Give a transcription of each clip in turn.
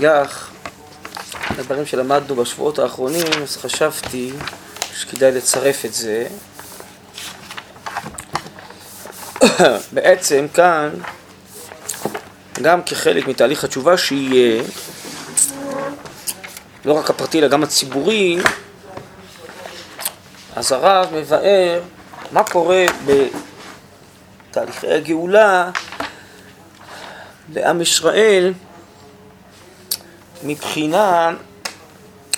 שייך לדברים שלמדנו בשבועות האחרונים, אז חשבתי שכדאי לצרף את זה. בעצם כאן, גם כחלק מתהליך התשובה שיהיה, לא רק הפרטי אלא גם הציבורי, אז הרב מבאר מה קורה בתהליכי הגאולה לעם ישראל מבחינה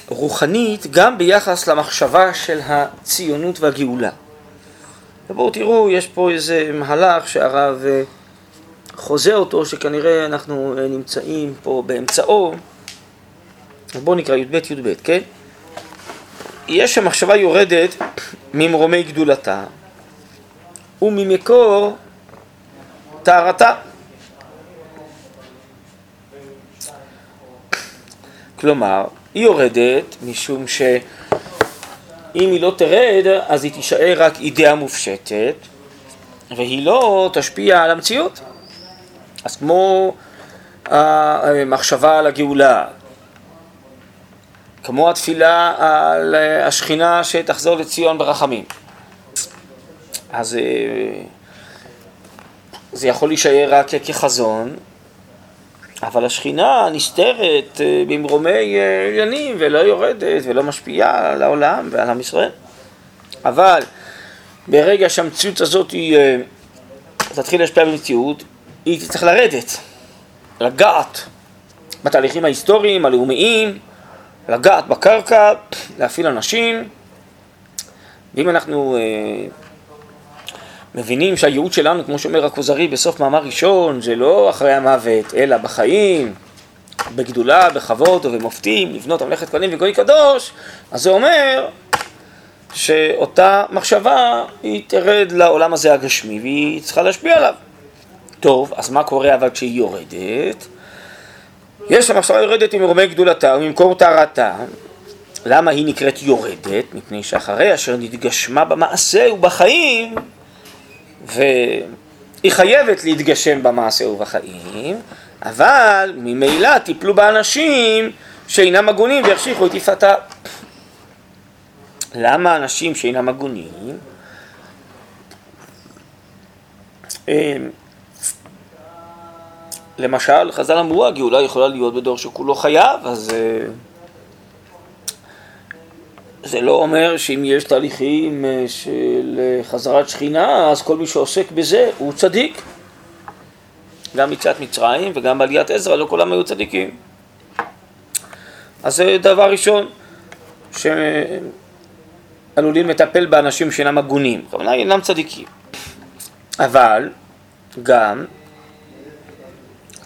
רוחנית גם ביחס למחשבה של הציונות והגאולה. ובואו תראו, יש פה איזה מהלך שהרב אה, חוזה אותו, שכנראה אנחנו אה, נמצאים פה באמצעו. בואו נקרא י"ב י"ב, כן? יש המחשבה יורדת ממרומי גדולתה וממקור טהרתה. כלומר, היא יורדת משום שאם היא לא תרד, אז היא תישאר רק אידאה מופשטת, והיא לא תשפיע על המציאות. אז כמו המחשבה על הגאולה, כמו התפילה על השכינה שתחזור לציון ברחמים. אז אה, זה יכול להישאר רק כחזון, אבל השכינה נסתרת אה, במרומי אה, עניינים ולא יורדת ולא משפיעה על העולם ועל עם ישראל. אבל ברגע שהמציאות הזאת היא אה, תתחיל להשפיע במציאות, היא תצטרך לרדת, לגעת בתהליכים ההיסטוריים, הלאומיים, לגעת בקרקע, להפעיל אנשים. ואם אנחנו מבינים שהייעוד שלנו, כמו שאומר הכוזרי בסוף מאמר ראשון, זה לא אחרי המוות, אלא בחיים, בגדולה, בכבוד ובמופתים, לבנות ממלכת כהנים וגוי קדוש, אז זה אומר שאותה מחשבה היא תרד לעולם הזה הגשמי והיא צריכה להשפיע עליו. טוב, אז מה קורה אבל כשהיא יורדת? יש המחשבה יורדת עם מרומי גדולתה וממקור טהרתה. למה היא נקראת יורדת? מפני שאחרי אשר נתגשמה במעשה ובחיים, והיא חייבת להתגשם במעשה ובחיים, אבל ממילא טיפלו באנשים שאינם הגונים ויחשיכו את יפתה. למה אנשים שאינם הגונים? אמ, למשל, חז"ל אמרו, הגאולה יכולה להיות בדור שכולו חייב, אז אה, זה לא אומר שאם יש תהליכים אה, של אה, חזרת שכינה, אז כל מי שעוסק בזה הוא צדיק. גם יציאת מצרים וגם בעליית עזרא, לא כולם היו צדיקים. אז זה דבר ראשון, שעלולים לטפל באנשים שאינם הגונים, כמובן אינם צדיקים. אבל גם,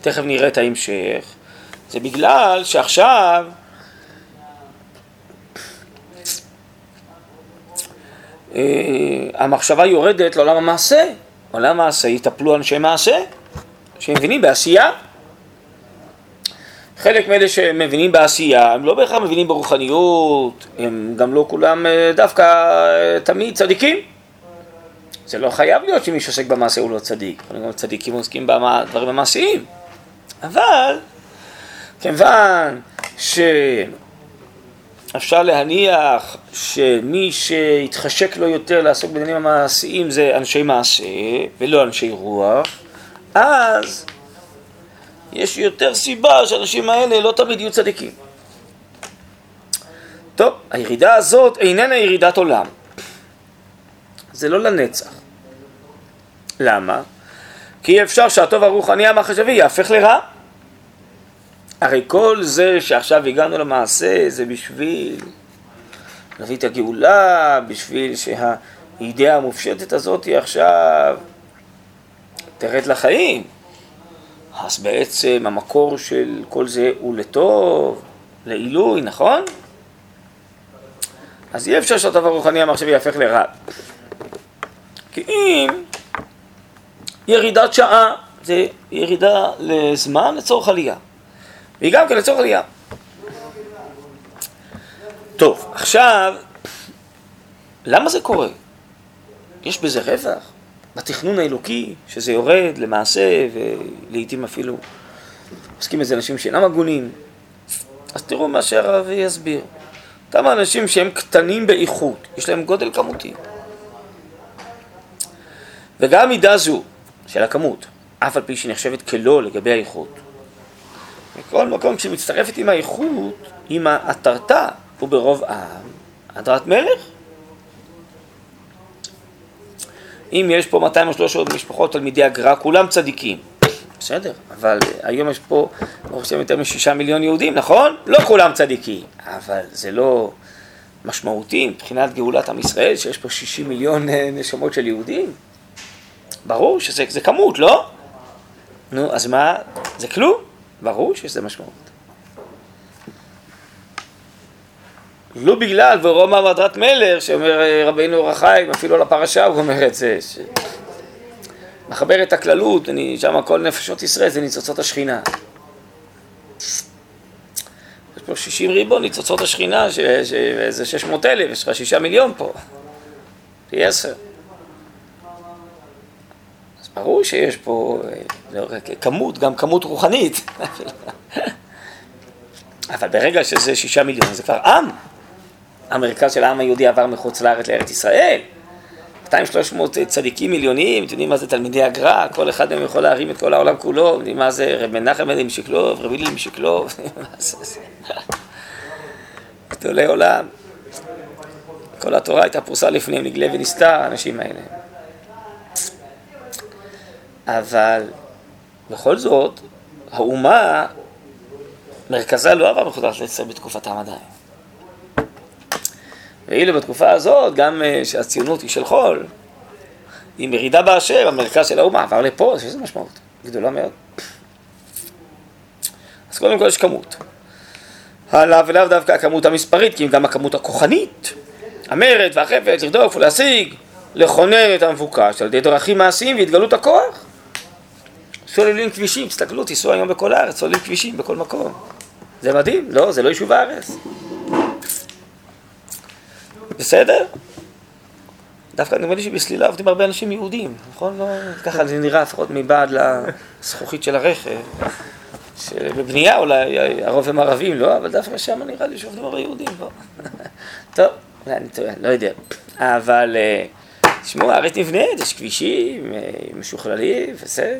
תכף נראה את ההמשך, זה בגלל שעכשיו המחשבה יורדת לעולם המעשה. עולם המעשה יטפלו אנשי מעשה, שמבינים בעשייה. חלק מאלה שמבינים בעשייה, הם לא בהכרח מבינים ברוחניות, הם גם לא כולם אה, דווקא אה, תמיד צדיקים. זה לא חייב להיות שמי שעוסק במעשה הוא לא צדיק, גם צדיקים עוסקים בדברים המעשיים. אבל, כיוון ש... אפשר להניח שמי שהתחשק לו יותר לעסוק בעניינים המעשיים זה אנשי מעשה ולא אנשי רוח, אז יש יותר סיבה שהאנשים האלה לא תמיד יהיו צדיקים. טוב, הירידה הזאת איננה ירידת עולם. זה לא לנצח. למה? כי אפשר שהטוב הרוחני המחשבי יהפך לרע. הרי כל זה שעכשיו הגענו למעשה זה בשביל להביא את הגאולה, בשביל שהאידאה המופשטת הזאת היא עכשיו תרד לחיים. אז בעצם המקור של כל זה הוא לטוב, לעילוי, נכון? אז אי אפשר שהטוב הרוחני המחשבי יהפך לרע. כי אם ירידת שעה זה ירידה לזמן לצורך עלייה. והיא גם כן לצורך עלייה. טוב, עכשיו, למה זה קורה? יש בזה רווח? בתכנון האלוקי, שזה יורד למעשה, ולעיתים אפילו עוסקים בזה אנשים שאינם הגונים, אז תראו מה שהרב יסביר. כמה אנשים שהם קטנים באיכות, יש להם גודל כמותי. וגם מידה זו של הכמות, אף על פי שהיא נחשבת כלא לגבי האיכות. בכל מקום שמצטרפת עם האיכות, עם האתרתה וברוב עם, הדרת מלך. אם יש פה 200 או 300 משפחות תלמידי הגר"א, כולם צדיקים. בסדר, אבל היום יש פה, ברוך השם, יותר משישה מיליון יהודים, נכון? לא כולם צדיקים, אבל זה לא משמעותי מבחינת גאולת עם ישראל, שיש פה 60 מיליון אה, נשמות של יהודים. ברור שזה כמות, לא? נו, אז מה? זה כלום? ברור שזה משמעות. לא בגלל ורומא והדרת מלך, שאומר אה, רבינו אור החיים, אפילו על הפרשה הוא אומר את זה, ש... מחבר את הכללות, אני, שם כל נפשות ישראל זה ניצוצות השכינה. יש פה 60 ריבון ניצוצות השכינה, שזה 600 אלף, יש לך 6 מיליון פה, פי 10. ברור שיש פה אה, לא רק כמות, גם כמות רוחנית. אבל ברגע שזה 6 מיליון זה כבר עם. המרכז של העם היהודי עבר מחוץ לארץ לארץ ישראל. 200-300 צדיקים מיליוניים, אתם יודעים מה זה תלמידי הגר"א, כל אחד מהם יכול להרים את כל העולם כולו, אתם יודעים מה זה רב מנחם אלי משקלוב, רב הילי משקלוב, גדולי עולם. כל התורה הייתה פרוסה לפניהם, נגלה ונסתר, האנשים האלה. אבל בכל זאת, האומה, מרכזה לא עבר מחוץ לישראל בתקופתם עדיין. ואילו בתקופה הזאת, גם אה, שהציונות היא של חול, היא מרידה באשר, המרכז של האומה עבר לפה, יש לזה משמעות גדולה מאוד. אז קודם כל יש כמות. הלאה ולאו דווקא הכמות המספרית, כי גם הכמות הכוחנית, המרד והחפץ, לרדוף ולהשיג, לכונן את המבוקש על ידי דרכים מעשיים והתגלות הכוח. סוללים כבישים, תסתכלו, תיסעו היום בכל הארץ, סוללים כבישים בכל מקום. זה מדהים, לא, זה לא יישוב הארץ. בסדר? דווקא נדמה לי שבסלילה עובדים הרבה אנשים יהודים, נכון? לא, ככה זה נראה לפחות מבעד לזכוכית של הרכב. שבבנייה אולי הרוב הם ערבים, לא? אבל דווקא שם נראה לי שעובדים הרבה יהודים, לא? טוב, אני טועה, לא יודע. אבל אה, תשמעו, הארץ נבנית, יש כבישים אה, משוכללים, בסדר.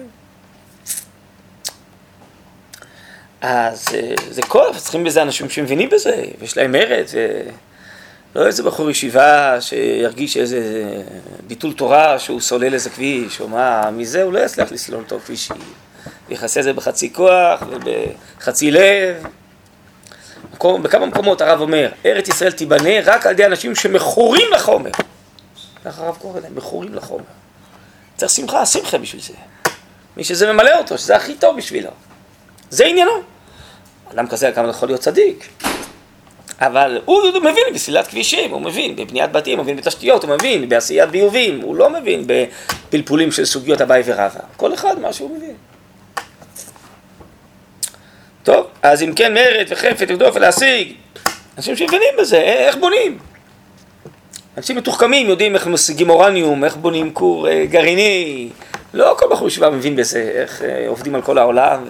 אז אה, זה כוח, צריכים בזה אנשים שמבינים בזה, ויש להם מרד, לא איזה בחור ישיבה שירגיש איזה ביטול תורה שהוא סולל איזה כביש, או מה, מזה הוא לא יצליח לסלול טוב כבישים. יחסה את זה בחצי כוח ובחצי לב. מקום, בכמה מקומות הרב אומר, ארץ ישראל תיבנה רק על ידי אנשים שמכורים לחומר. ככה הרב קורא להם, מכורים לחומר. צריך שמחה, שמחה בשביל זה. מי שזה ממלא אותו, שזה הכי טוב בשבילו. זה עניינו. אדם כזה גם יכול להיות צדיק. אבל הוא מבין בסלילת כבישים, הוא מבין בבניית בתים, הוא מבין בתשתיות, הוא מבין בעשיית ביובים, הוא לא מבין בפלפולים של סוגיות אביי ורבא. כל אחד מה שהוא מבין. טוב, אז אם כן מרד וחפת ורדוף ולהשיג, אנשים שמבינים בזה, איך בונים? אנשים מתוחכמים יודעים איך משיגים אורניום, איך בונים כור אה, גרעיני, לא כל בחור ישיבה מבין בזה, איך אה, עובדים על כל העולם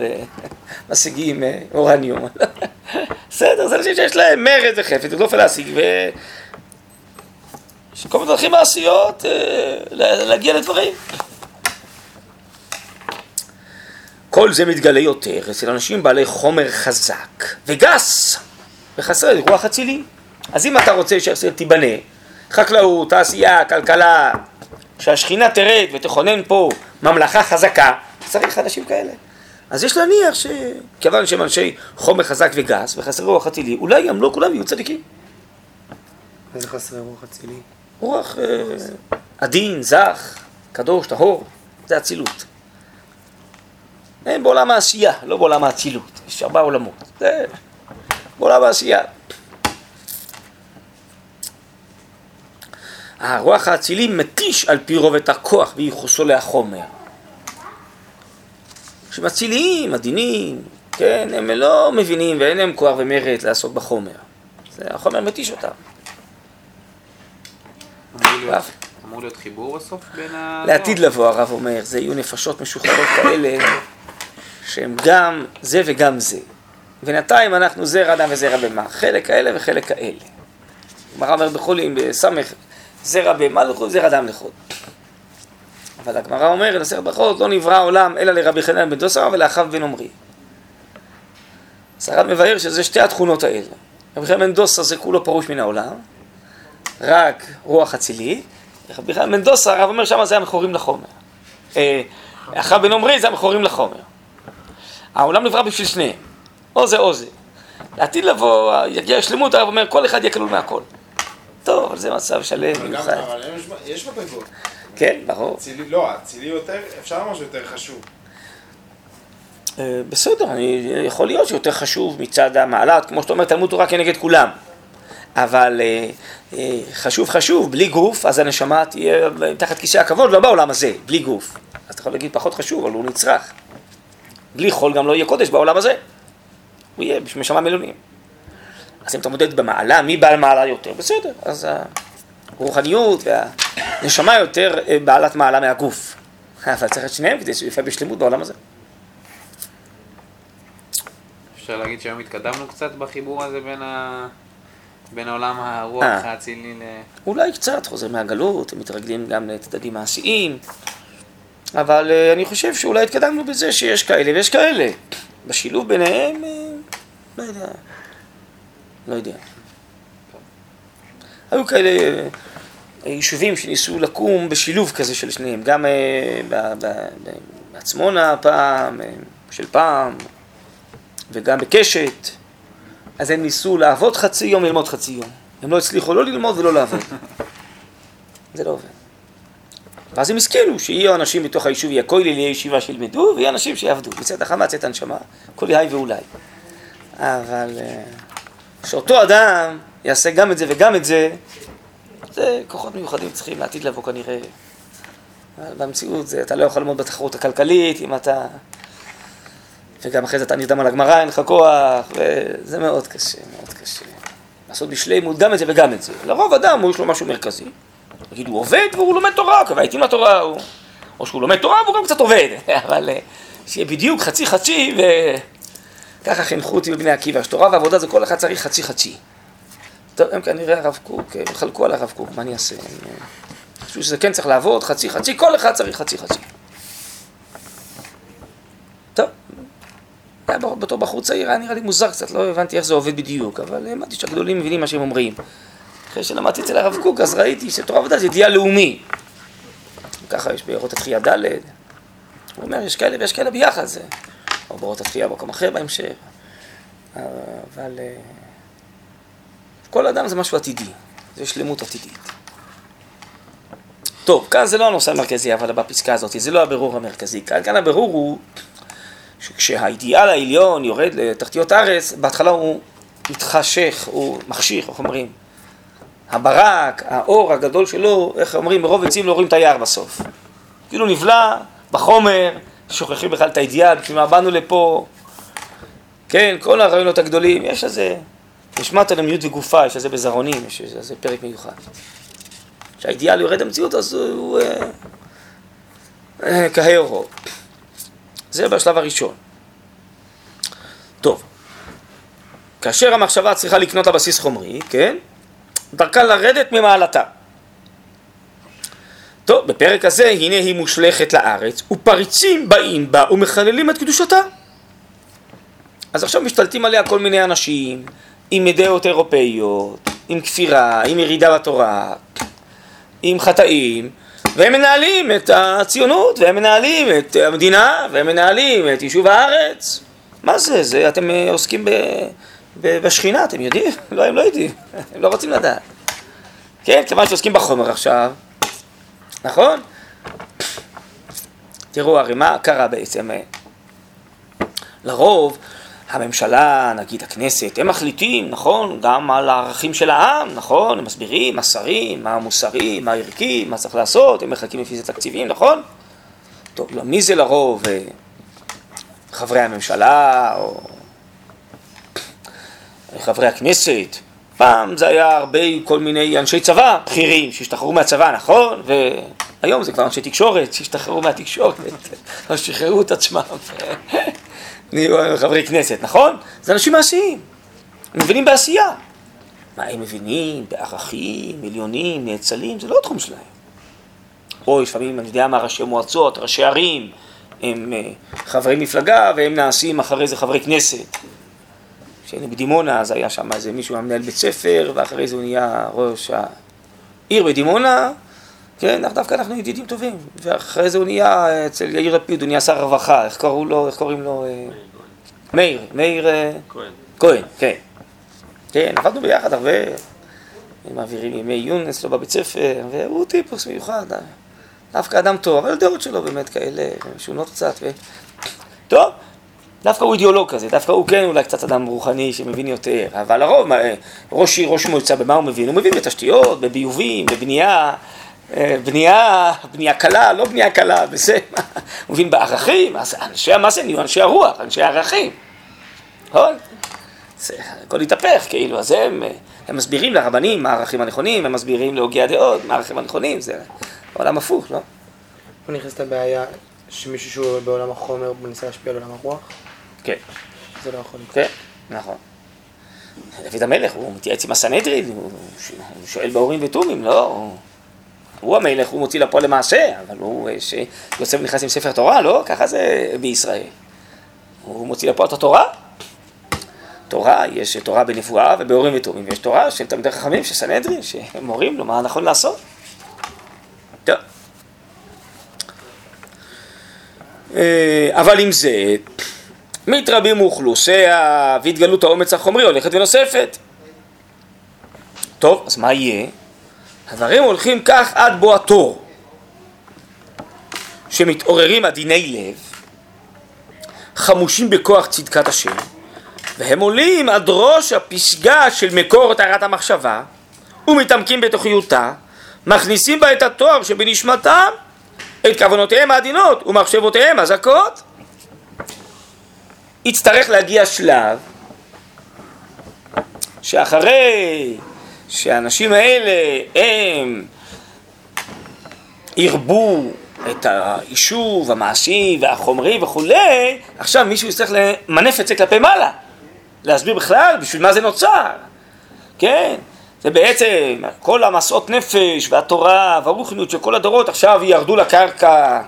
ומשיגים אה, אורניום. בסדר, זה אנשים שיש להם מרד וחפת ורדוף ולהשיג, ו... יש כל מיני דרכים מעשיות להגיע לדברים. כל זה מתגלה יותר אצל אנשים בעלי חומר חזק וגס וחסר רוח אצילי. אז אם אתה רוצה שישראל תיבנה, חקלאות, תעשייה, כלכלה, שהשכינה תרד ותכונן פה ממלכה חזקה, צריך אנשים כאלה. אז יש להניח שכיוון שהם אנשי חומר חזק וגס וחסרי רוח אצילי, אולי גם לא כולם יהיו צדיקים. איזה חסרי רוח אצילי? רוח אה, עדין, זך, קדוש, טהור, זה אצילות. הם בעולם העשייה, לא בעולם האצילות. יש ארבעה עולמות. זה בעולם העשייה. הרוח האצילי מתיש על פי רוב את הכוח וייחוסו להחומר. אציליים, עדינים, כן, הם לא מבינים ואין להם כוח ומרץ לעסוק בחומר. זה, החומר מתיש אותם. אמור להיות חיבור בסוף בין ה... לעתיד לבוא, הרב אומר, זה יהיו נפשות משוחררות כאלה שהם גם זה וגם זה. בינתיים אנחנו זרע אדם וזרע בהמה, חלק כאלה וחלק כאלה. גמרא אומר בחולים, בסמך, זרע בהמה לחוד, זרע אדם לחוד. אבל הגמרא אומרת, בסרט ברכות, לא נברא העולם אלא לרבי חנן בן דוסר ולאחיו בן עמרי. סרד מבאר שזה שתי התכונות האלה. רבי חנן בן דוסר זה כולו פרוש מן העולם, רק רוח אצילי, רבי חנן בן דוסר, הרב אומר שמה זה המכורים לחומר. אה, אחיו בן עמרי זה המכורים לחומר. העולם נברא בשביל שניהם, או זה או זה. לעתיד לבוא, יגיע שלמות, הרב אומר, כל אחד יהיה כלול מהכל. זה מצב שלם, גם- מיוחד. אבל יש- יש מדרגות. כן, ברור. אצילי, לא, אצילי יותר, אפשר לומר שיותר חשוב. אה, בסדר, אני, יכול להיות שיותר חשוב מצד המעלת, כמו שאתה אומר, תלמוד תורה כנגד כולם. אבל אה, אה, חשוב חשוב, בלי גוף, אז הנשמה תהיה תחת כיסא הכבוד, לא בעולם הזה, בלי גוף. אז אתה יכול להגיד פחות חשוב, אבל הוא נצרך. בלי חול גם לא יהיה קודש בעולם הזה. הוא יהיה בשביל נשמה מילונים. אז אם אתה מודד במעלה, מי בעל מעלה יותר? בסדר, אז הרוחניות והנשמה יותר אה, בעלת מעלה מהגוף. אבל צריך את שניהם כדי שהוא יפה בשלמות בעולם הזה. אפשר להגיד שהיום התקדמנו קצת בחיבור הזה בין ה... בין העולם הרוח אה. האצילי ל... אולי קצת, חוזר מהגלות, הם מתרגלים גם לצדדים מעשיים, אבל אה, אני חושב שאולי התקדמנו בזה שיש כאלה ויש כאלה. בשילוב ביניהם, לא יודע. לא יודע. היו כאלה אה, יישובים שניסו לקום בשילוב כזה של שניהם, גם אה, בעצמונה פעם, אה, של פעם, וגם בקשת. אז הם ניסו לעבוד חצי יום, ללמוד חצי יום. הם לא הצליחו לא ללמוד ולא לעבוד. זה לא עובד. ואז הם השכילו שיהיו אנשים בתוך היישוב, יהיה כוללים, יהיה ישיבה שילמדו, ויהיה אנשים שיעבדו. מצאת החמה, צאת הנשמה, כל יהי ואולי. אבל שאותו אדם יעשה גם את זה וגם את זה, זה כוחות מיוחדים צריכים לעתיד לבוא כנראה. במציאות זה, אתה לא יכול ללמוד בתחרות הכלכלית, אם אתה... וגם אחרי זה אתה נרדם על הגמרא, אין לך כוח, וזה מאוד קשה, מאוד קשה. לעשות בשלימות גם את זה וגם את זה. לרוב אדם, יש לו משהו מרכזי. נגיד, הוא עובד והוא לומד תורה, והעיתים לתורה, הוא... או שהוא לומד תורה והוא גם קצת עובד, אבל אה, שיהיה בדיוק חצי חצי, וככה חינכו אותי בבני עקיבא, שתורה ועבודה זה כל אחד צריך חצי חצי. טוב, הם כנראה הרב קוק, אה, חלקו על הרב קוק, מה אני אעשה? הם, אה, חשבו שזה כן צריך לעבוד, חצי חצי, כל אחד צריך חצי חצי. טוב, היה בתור בחור צעיר, היה נראה לי מוזר קצת, לא הבנתי איך זה עובד בדיוק, אבל האמנתי שהגדולים מבינים מה שהם אומרים. אחרי שלמדתי אצל הרב קוק, אז ראיתי שתורה עבודה זה אידיאל לאומי. ככה יש בארות התחייה ד', הוא אומר, יש כאלה ויש כאלה ביחד, זה... או בארות התחייה במקום אחר בהמשך. אבל אה, כל אדם זה משהו עתידי, זה שלמות עתידית. טוב, כאן זה לא הנושא המרכזי, אבל בפסקה הזאת, זה לא הבירור המרכזי. כאן, כאן הבירור הוא שכשהאידיאל העליון יורד לתחתיות הארץ, בהתחלה הוא מתחשך, הוא מחשיך, איך אומרים? הברק, האור הגדול שלו, איך אומרים, מרוב עצים לא רואים את היער בסוף. כאילו נבלע בחומר, שוכחים בכלל את האידיאל, בשביל מה באנו לפה. כן, כל הרעיונות הגדולים, יש לזה, נשמעת עולמיות וגופה, יש לזה בזרעונים, יש לזה פרק מיוחד. כשהאידיאל יורד למציאות, אז הוא אה, אה, כהה אורו. זה בשלב הראשון. טוב, כאשר המחשבה צריכה לקנות לה בסיס חומרי, כן? דרכה לרדת ממעלתה. בפרק הזה, הנה היא מושלכת לארץ, ופריצים באים בה ומחללים את קדושתה. אז עכשיו משתלטים עליה כל מיני אנשים, עם אידאות אירופאיות, עם כפירה, עם ירידה בתורה, עם חטאים, והם מנהלים את הציונות, והם מנהלים את המדינה, והם מנהלים את יישוב הארץ. מה זה? זה אתם אה, עוסקים ב, ב, בשכינה, אתם יודעים? לא, הם לא יודעים, הם לא רוצים לדעת. כן, כיוון שעוסקים בחומר עכשיו, נכון? תראו, הרי מה קרה בעצם? לרוב, הממשלה, נגיד הכנסת, הם מחליטים, נכון, גם על הערכים של העם, נכון, הם מסבירים מה שרים, מה מוסרי, מה ערכי, מה צריך לעשות, הם מחלקים לפי זה תקציבים, נכון? טוב, לא, מי זה לרוב? אה, חברי הממשלה, או חברי הכנסת. פעם זה היה הרבה כל מיני אנשי צבא, בכירים, שהשתחררו מהצבא, נכון? והיום זה כבר אנשי תקשורת, שהשתחררו מהתקשורת, או שחררו את עצמם. נהיו חברי כנסת, נכון? זה אנשים מעשיים, מבינים בעשייה. מה הם מבינים בערכים, עליונים, נאצלים, זה לא התחום שלהם. או לפעמים, אני יודע מה, ראשי מועצות, ראשי ערים, הם אה, חברי מפלגה והם נעשים אחרי זה חברי כנסת. כשהיינו בדימונה, אז היה שם איזה מישהו המנהל בית ספר, ואחרי זה הוא נהיה ראש העיר בדימונה, כן, דווקא אנחנו ידידים טובים. ואחרי זה הוא נהיה, אצל יאיר לפיד, הוא נהיה שר הרווחה, איך קראו לו, איך קוראים לו? אה, מאיר, מאיר אה, כהן. כהן, כן. כן, עבדנו ביחד הרבה. מעבירים ימי עיון אצלו בבית ספר, והוא טיפוס מיוחד, דווקא אדם טוב, אבל הדעות שלו באמת כאלה, משונות קצת. ו... טוב, דווקא הוא אידיאולוג כזה, דווקא הוא כן אולי קצת אדם רוחני שמבין יותר, אבל הרוב, מה, ראש עיר, ראש מועצה, במה הוא מבין? הוא מבין בתשתיות, בביובים, בבנייה, אה, בנייה, בנייה קלה, לא בנייה קלה, בזה, הוא מבין בערכים, אז אנשי, מה זה נהיו אנשי הרוח, אנשי הערכים, נכון? זה הכל התהפך, כאילו, אז הם, הם מסבירים לרבנים מה הערכים הנכונים, הם מסבירים להוגי הדעות מה הערכים הנכונים, זה עולם הפוך, לא? פה נכנסת הבעיה שמישהו שהוא בעולם החומר מנסה להשפיע על עולם הרוח? כן. זה לא יכול לקרות. כן, נכון. דוד המלך, הוא מתייעץ עם הסנהדרין, הוא שואל באורים ותומים, לא? הוא- המלך, הוא מוציא לפועל למעשה, אבל הוא אה, שיוצא ונכנס עם ספר תורה, לא? ככה זה בישראל. הוא מוציא לפועל את התורה. תורה, יש תורה בנבואה ובאורים ותומים, ויש תורה של תלמידי חכמים, של סנהדרין, שהם מורים לו מה נכון לעשות. טוב. אה, אבל עם זה, מתרבים אוכלוסיה והתגלות האומץ החומרי הולכת ונוספת. טוב, אז מה יהיה? הדברים הולכים כך עד בוא התור, שמתעוררים עדיני לב, חמושים בכוח צדקת השם, והם עולים עד ראש הפסגה של מקור טהרת המחשבה, ומתעמקים בתוכיותה, מכניסים בה את התואר שבנשמתם, את כוונותיהם העדינות ומחשבותיהם הזכות. יצטרך להגיע שלב שאחרי שהאנשים האלה הם ירבו את היישוב המעשי והחומרי וכולי, עכשיו מישהו יצטרך למנף את זה כלפי מעלה, להסביר בכלל בשביל מה זה נוצר, כן? זה בעצם כל המסעות נפש והתורה והרוחניות של כל הדורות עכשיו ירדו לקרקע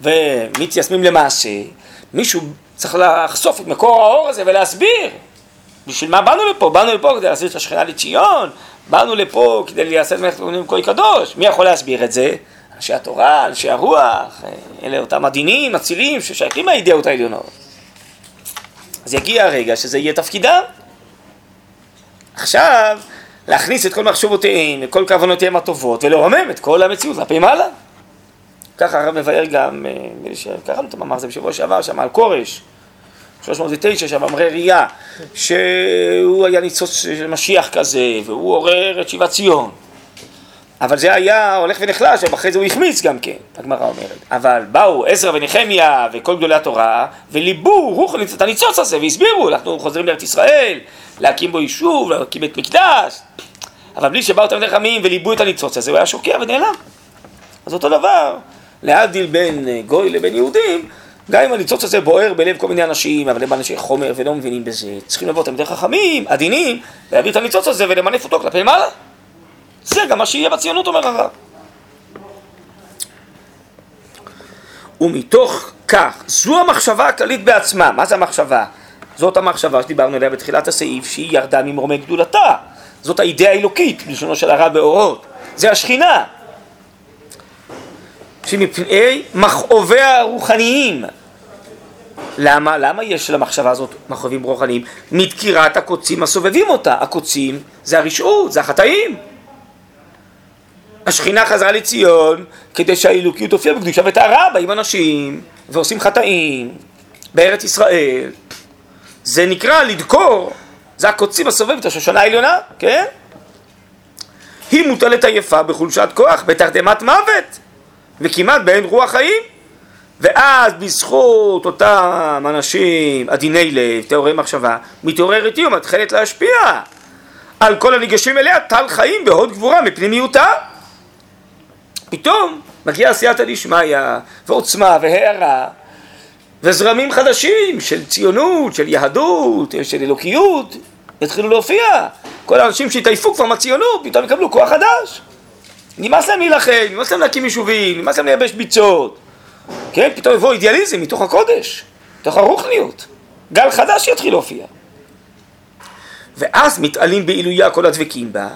ומתיישמים למעשה, מישהו צריך לחשוף את מקור האור הזה ולהסביר בשביל מה באנו לפה? באנו לפה כדי להסביר את השכינה לציון, באנו לפה כדי לייסד מלאכת אלוהים כה קדוש. מי יכול להסביר את זה? אנשי התורה, אנשי הרוח, אלה אותם עדינים, אצילים, ששייכים מהאידאות העליונות. אז יגיע הרגע שזה יהיה תפקידם. עכשיו, להכניס את כל מחשבותיהם, את כל כוונותיהם הטובות, ולרומם את כל המציאות כלפי מעלה. ככה הרב מבאר גם, אה, נדמה לי שקראנו את המאמר הזה בשבוע שעבר, שם על כורש, 309, שם אמרי ראייה, שהוא היה ניצוץ של משיח כזה, והוא עורר את שיבת ציון. אבל זה היה הולך ונחלש, ואחרי זה הוא החמיץ גם כן, הגמרא אומרת. אבל באו עזרא ונחמיה וכל גדולי התורה, וליבו רוח את הניצוץ הזה, והסבירו, אנחנו חוזרים לארץ ישראל, להקים בו יישוב, להקים בית מקדש. אבל בלי שבאו תלמידי חכמים וליבו את הניצוץ הזה, הוא היה שוקע ונעלם. אז אותו דבר, להבדיל בין אה, גוי לבין יהודים, גם אם הניצוץ הזה בוער בלב כל מיני אנשים, אבל הם אנשי חומר ולא מבינים בזה, צריכים לבוא תלמידי חכמים, עדינים, להביא את הניצוץ הזה ולמנף אותו כלפי מעלה. זה גם מה שיהיה בציונות, אומר הרב. ומתוך כך, זו המחשבה הכללית בעצמה. מה זה המחשבה? זאת המחשבה שדיברנו עליה בתחילת הסעיף, שהיא ירדה ממרומי גדולתה. זאת האידאה האלוקית, בלשונו של הרב באורות. זה השכינה. שמפני מכאוביה הרוחניים. למה? למה יש למחשבה הזאת מכאובים רוחניים? מדקירת הקוצים הסובבים אותה. הקוצים זה הרשעות, זה החטאים. השכינה חזרה לציון כדי שהאלוקיות תופיע בקדושה וטהרה, באים אנשים ועושים חטאים בארץ ישראל. זה נקרא לדקור, זה הקוצים הסובב את השושנה העליונה, כן? היא מוטלת עייפה בחולשת כוח, בתרדמת מוות, וכמעט באין רוח חיים. ואז בזכות אותם אנשים עדיני לב, טהורי מחשבה, מתעוררת היא ומתחילת להשפיע על כל הניגשים אליה טל חיים בהוד גבורה מפנימיותה. פתאום מגיעה סייעתא דשמיא ועוצמה והערה וזרמים חדשים של ציונות, של יהדות, של אלוקיות, יתחילו להופיע. כל האנשים שהתעייפו כבר מהציונות, פתאום יקבלו כוח חדש. נמאס להם להילחם, נמאס להם להקים יישובים, נמאס להם לייבש ביצות. כן, פתאום יבוא אידיאליזם מתוך הקודש, מתוך הרוחניות. גל חדש יתחיל להופיע. ואז מתעלים בעילויה כל הדבקים בה.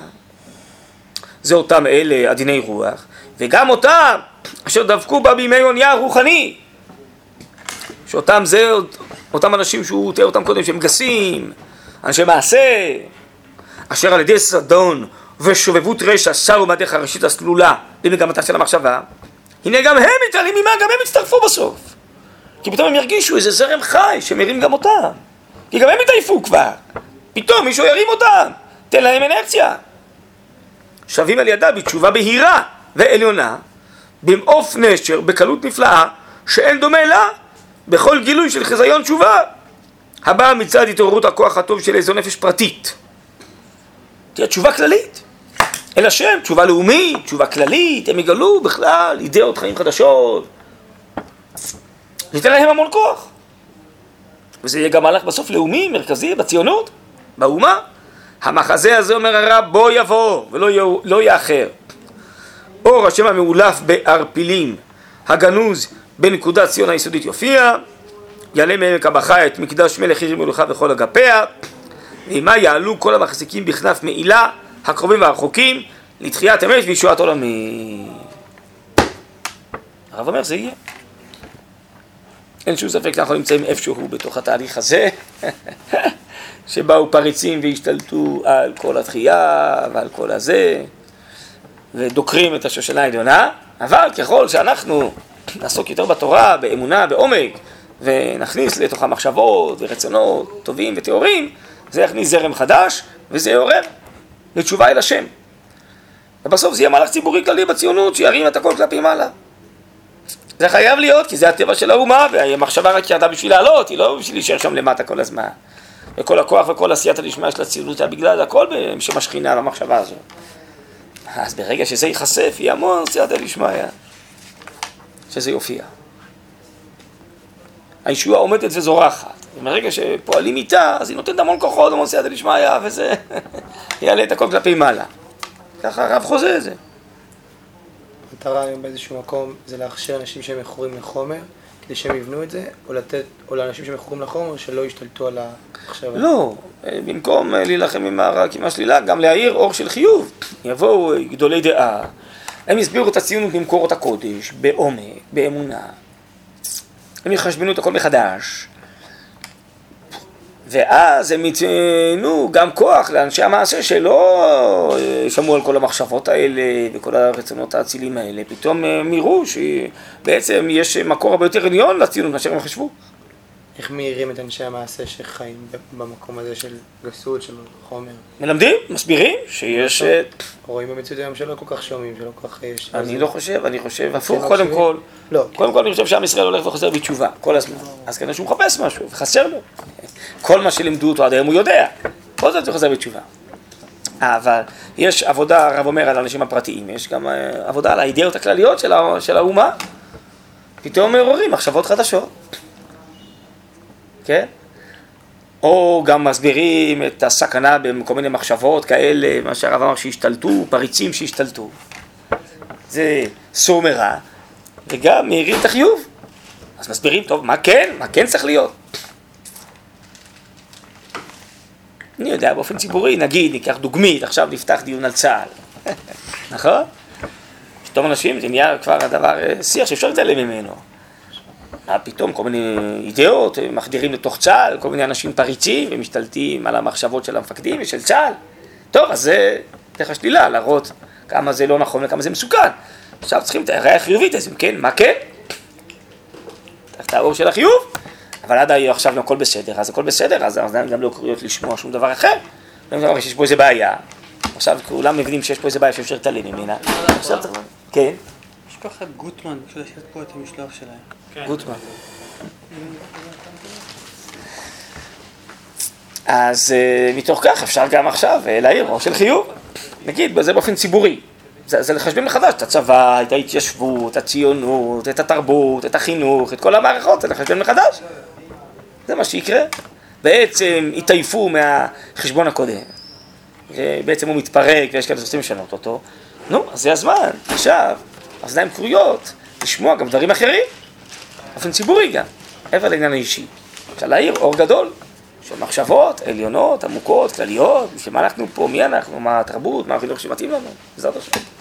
זה אותם אלה עדיני רוח, וגם אותם אשר דבקו בה בימי אונייה הרוחני. שאותם זה אותם אנשים שהוא תיאר אותם קודם שהם גסים, אנשי מעשה, אשר על ידי זדון ושובבות רשע שרו מהדרך הראשית הסלולה למגמתה של המחשבה, הנה גם הם מתעלים עימה, גם הם יצטרפו בסוף. כי פתאום הם ירגישו איזה זרם חי שמרים גם אותם. כי גם הם התעייפו כבר. פתאום מישהו ירים אותם, תן להם אנרציה. שווים על ידה בתשובה בהירה ועליונה, במעוף נשר, בקלות נפלאה, שאין דומה לה בכל גילוי של חזיון תשובה, הבאה מצד התעוררות הכוח הטוב של איזו נפש פרטית. תהיה תשובה כללית. אל השם, תשובה לאומית, תשובה כללית, הם יגלו בכלל אידאות חיים חדשות. ניתן להם המון כוח. וזה יהיה גם מהלך בסוף לאומי, מרכזי, בציונות, באומה. המחזה הזה אומר הרב בוא יבוא ולא לא יאחר. אור השם המאולף בערפילים, הגנוז בנקודת ציון היסודית יופיע, יעלה מעמק הבכה את מקדש מלך עיר מלוכה וכל אגפיה, ועמה יעלו כל המחזיקים בכנף מעילה, הקרובים והרחוקים, לתחיית אמת וישועת עולמי. הרב אומר זה יהיה. אין שום ספק שאנחנו נמצאים איפשהו בתוך התהליך הזה, שבאו פריצים והשתלטו על כל התחייה ועל כל הזה, ודוקרים את השושנה העליונה, אבל ככל שאנחנו נעסוק יותר בתורה, באמונה, בעומק, ונכניס לתוכה מחשבות ורצונות טובים וטהורים, זה יכניס זרם חדש, וזה יעורר לתשובה אל השם. ובסוף זה יהיה מהלך ציבורי כללי בציונות, שירים את הכל כלפי מעלה. זה חייב להיות, כי זה הטבע של האומה, והמחשבה רק ירדה בשביל לעלות, היא לא בשביל להישאר שם למטה כל הזמן. וכל הכוח וכל עשיית הנשמע של הציונות היה בגלל הכל בשם השכינה במחשבה הזו. אז ברגע שזה ייחשף, יהיה המון סייעתא דשמיא, שזה יופיע. הישועה עומדת וזורחת. ומרגע שפועלים איתה, אז היא נותנת המון כוחות, המון סייעתא דשמיא, וזה יעלה את הכל כלפי מעלה. ככה הרב חוזה את זה. המטרה היום באיזשהו מקום זה להכשיר אנשים שהם מכורים לחומר, כדי שהם יבנו את זה, או לתת, או לאנשים שמכורים לחומר שלא ישתלטו על המחשבה. לא, במקום להילחם עם הרק, עם השלילה, גם להאיר אור של חיוב. יבואו גדולי דעה, הם יסבירו את הציונות במקורות הקודש, בעומק, באמונה. הם יחשבנו את הכל מחדש. ואז הם ייתנו גם כוח לאנשי המעשה שלא שמעו על כל המחשבות האלה וכל הרצונות האצילים האלה, פתאום הם יראו שבעצם יש מקור הרבה יותר עליון לציונות מאשר הם חשבו. איך מאירים את אנשי המעשה שחיים במקום הזה של גסות, של חומר? מלמדים, מסבירים, שיש... אה, רואים במציאות היום שלא כל כך שומעים, שלא כל כך יש... אני לא חושב, אני חושב הפוך קודם כל. לא. קודם כל אני חושב שעם ישראל הולך וחוזר בתשובה, כל הזמן. אז כנראה שהוא מחפש משהו, וחסר לו. כל מה שלימדו אותו עד היום הוא יודע. כל זאת הוא חוזר בתשובה. אבל יש עבודה, הרב אומר, על האנשים הפרטיים, יש גם אה, עבודה על האידאות הכלליות של האומה. פתאום מעוררים מחשבות חדשות. כן? או גם מסבירים את הסכנה בכל מיני מחשבות כאלה, מה שהרב אמר שהשתלטו, פריצים שהשתלטו. זה סור מרע, וגם מאירים את החיוב. אז מסבירים, טוב, מה כן? מה כן צריך להיות? אני יודע, באופן ציבורי, נגיד, ניקח דוגמית, עכשיו נפתח דיון על צה"ל, נכון? פתאום אנשים, זה נהיה כבר הדבר, אה, שיח שאפשר להתעלם ממנו. מה פתאום, כל מיני אידאות, מחדירים לתוך צה"ל, כל מיני אנשים פריצים ומשתלטים על המחשבות של המפקדים ושל צה"ל. טוב, אז זה דרך השלילה, להראות כמה זה לא נכון וכמה זה מסוכן. עכשיו צריכים את הראייה החיובית, אז אם כן, מה כן? את האור של החיוב, אבל עד היום עכשיו הכל בסדר, אז הכל בסדר, אז האוזניים גם לא קריאות לשמוע שום דבר אחר. לא שיש פה איזה בעיה, עכשיו כולם מבינים שיש פה איזה בעיה שאפשר להתעלם ממנה. כן. משפחת גוטמן, לשבת פה את המשלוח שלהם. כן. גוטמן. אז uh, מתוך כך אפשר גם עכשיו uh, להעיר אור של חיוב. נגיד, זה באופן ציבורי. זה, זה לחשבן מחדש את הצבא, את ההתיישבות, הציונות, את התרבות, את החינוך, את כל המערכות, זה לחשבן מחדש. זה מה שיקרה. בעצם התעייפו מהחשבון הקודם. בעצם הוא מתפרק ויש כאלה שרוצים לשנות אותו. נו, אז זה הזמן, עכשיו, האוזניים כרויות, לשמוע גם דברים אחרים, באופן ציבורי גם, מעבר לעניין האישי. אפשר להעיר אור גדול של מחשבות עליונות, עמוקות, כלליות, בשביל מה אנחנו פה, מי אנחנו, מה התרבות, מה החינוך שמתאים לנו, בעזרת השם.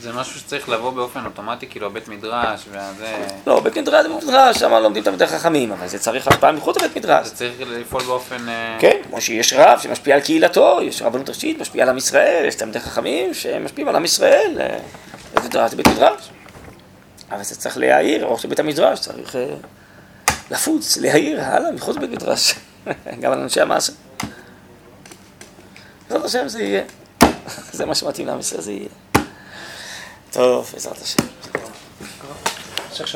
זה משהו שצריך לבוא באופן אוטומטי, כאילו הבית מדרש, וזה... לא, בית מדרש זה מדרש, שם לומדים תלמידי חכמים, אבל זה צריך השפעה מחוץ לבית מדרש. זה צריך לפעול באופן... אה, כן, כמו שיש רב שמשפיע על קהילתו, יש רבנות ראשית, משפיע על עם ישראל, יש תלמידי חכמים שמשפיעים על עם ישראל, אה, בית מדרש זה בית מדרש. אבל זה צריך להעיר, אור של בית המדרש צריך אה, לפוץ, להעיר הלאה, מחוץ לבית מדרש, גם על אנשי המעשה. בעזרת השם זה יהיה, זה מה שמתאים לעם ישראל, זה יהיה. טוב, בעזרת השם. יש עכשיו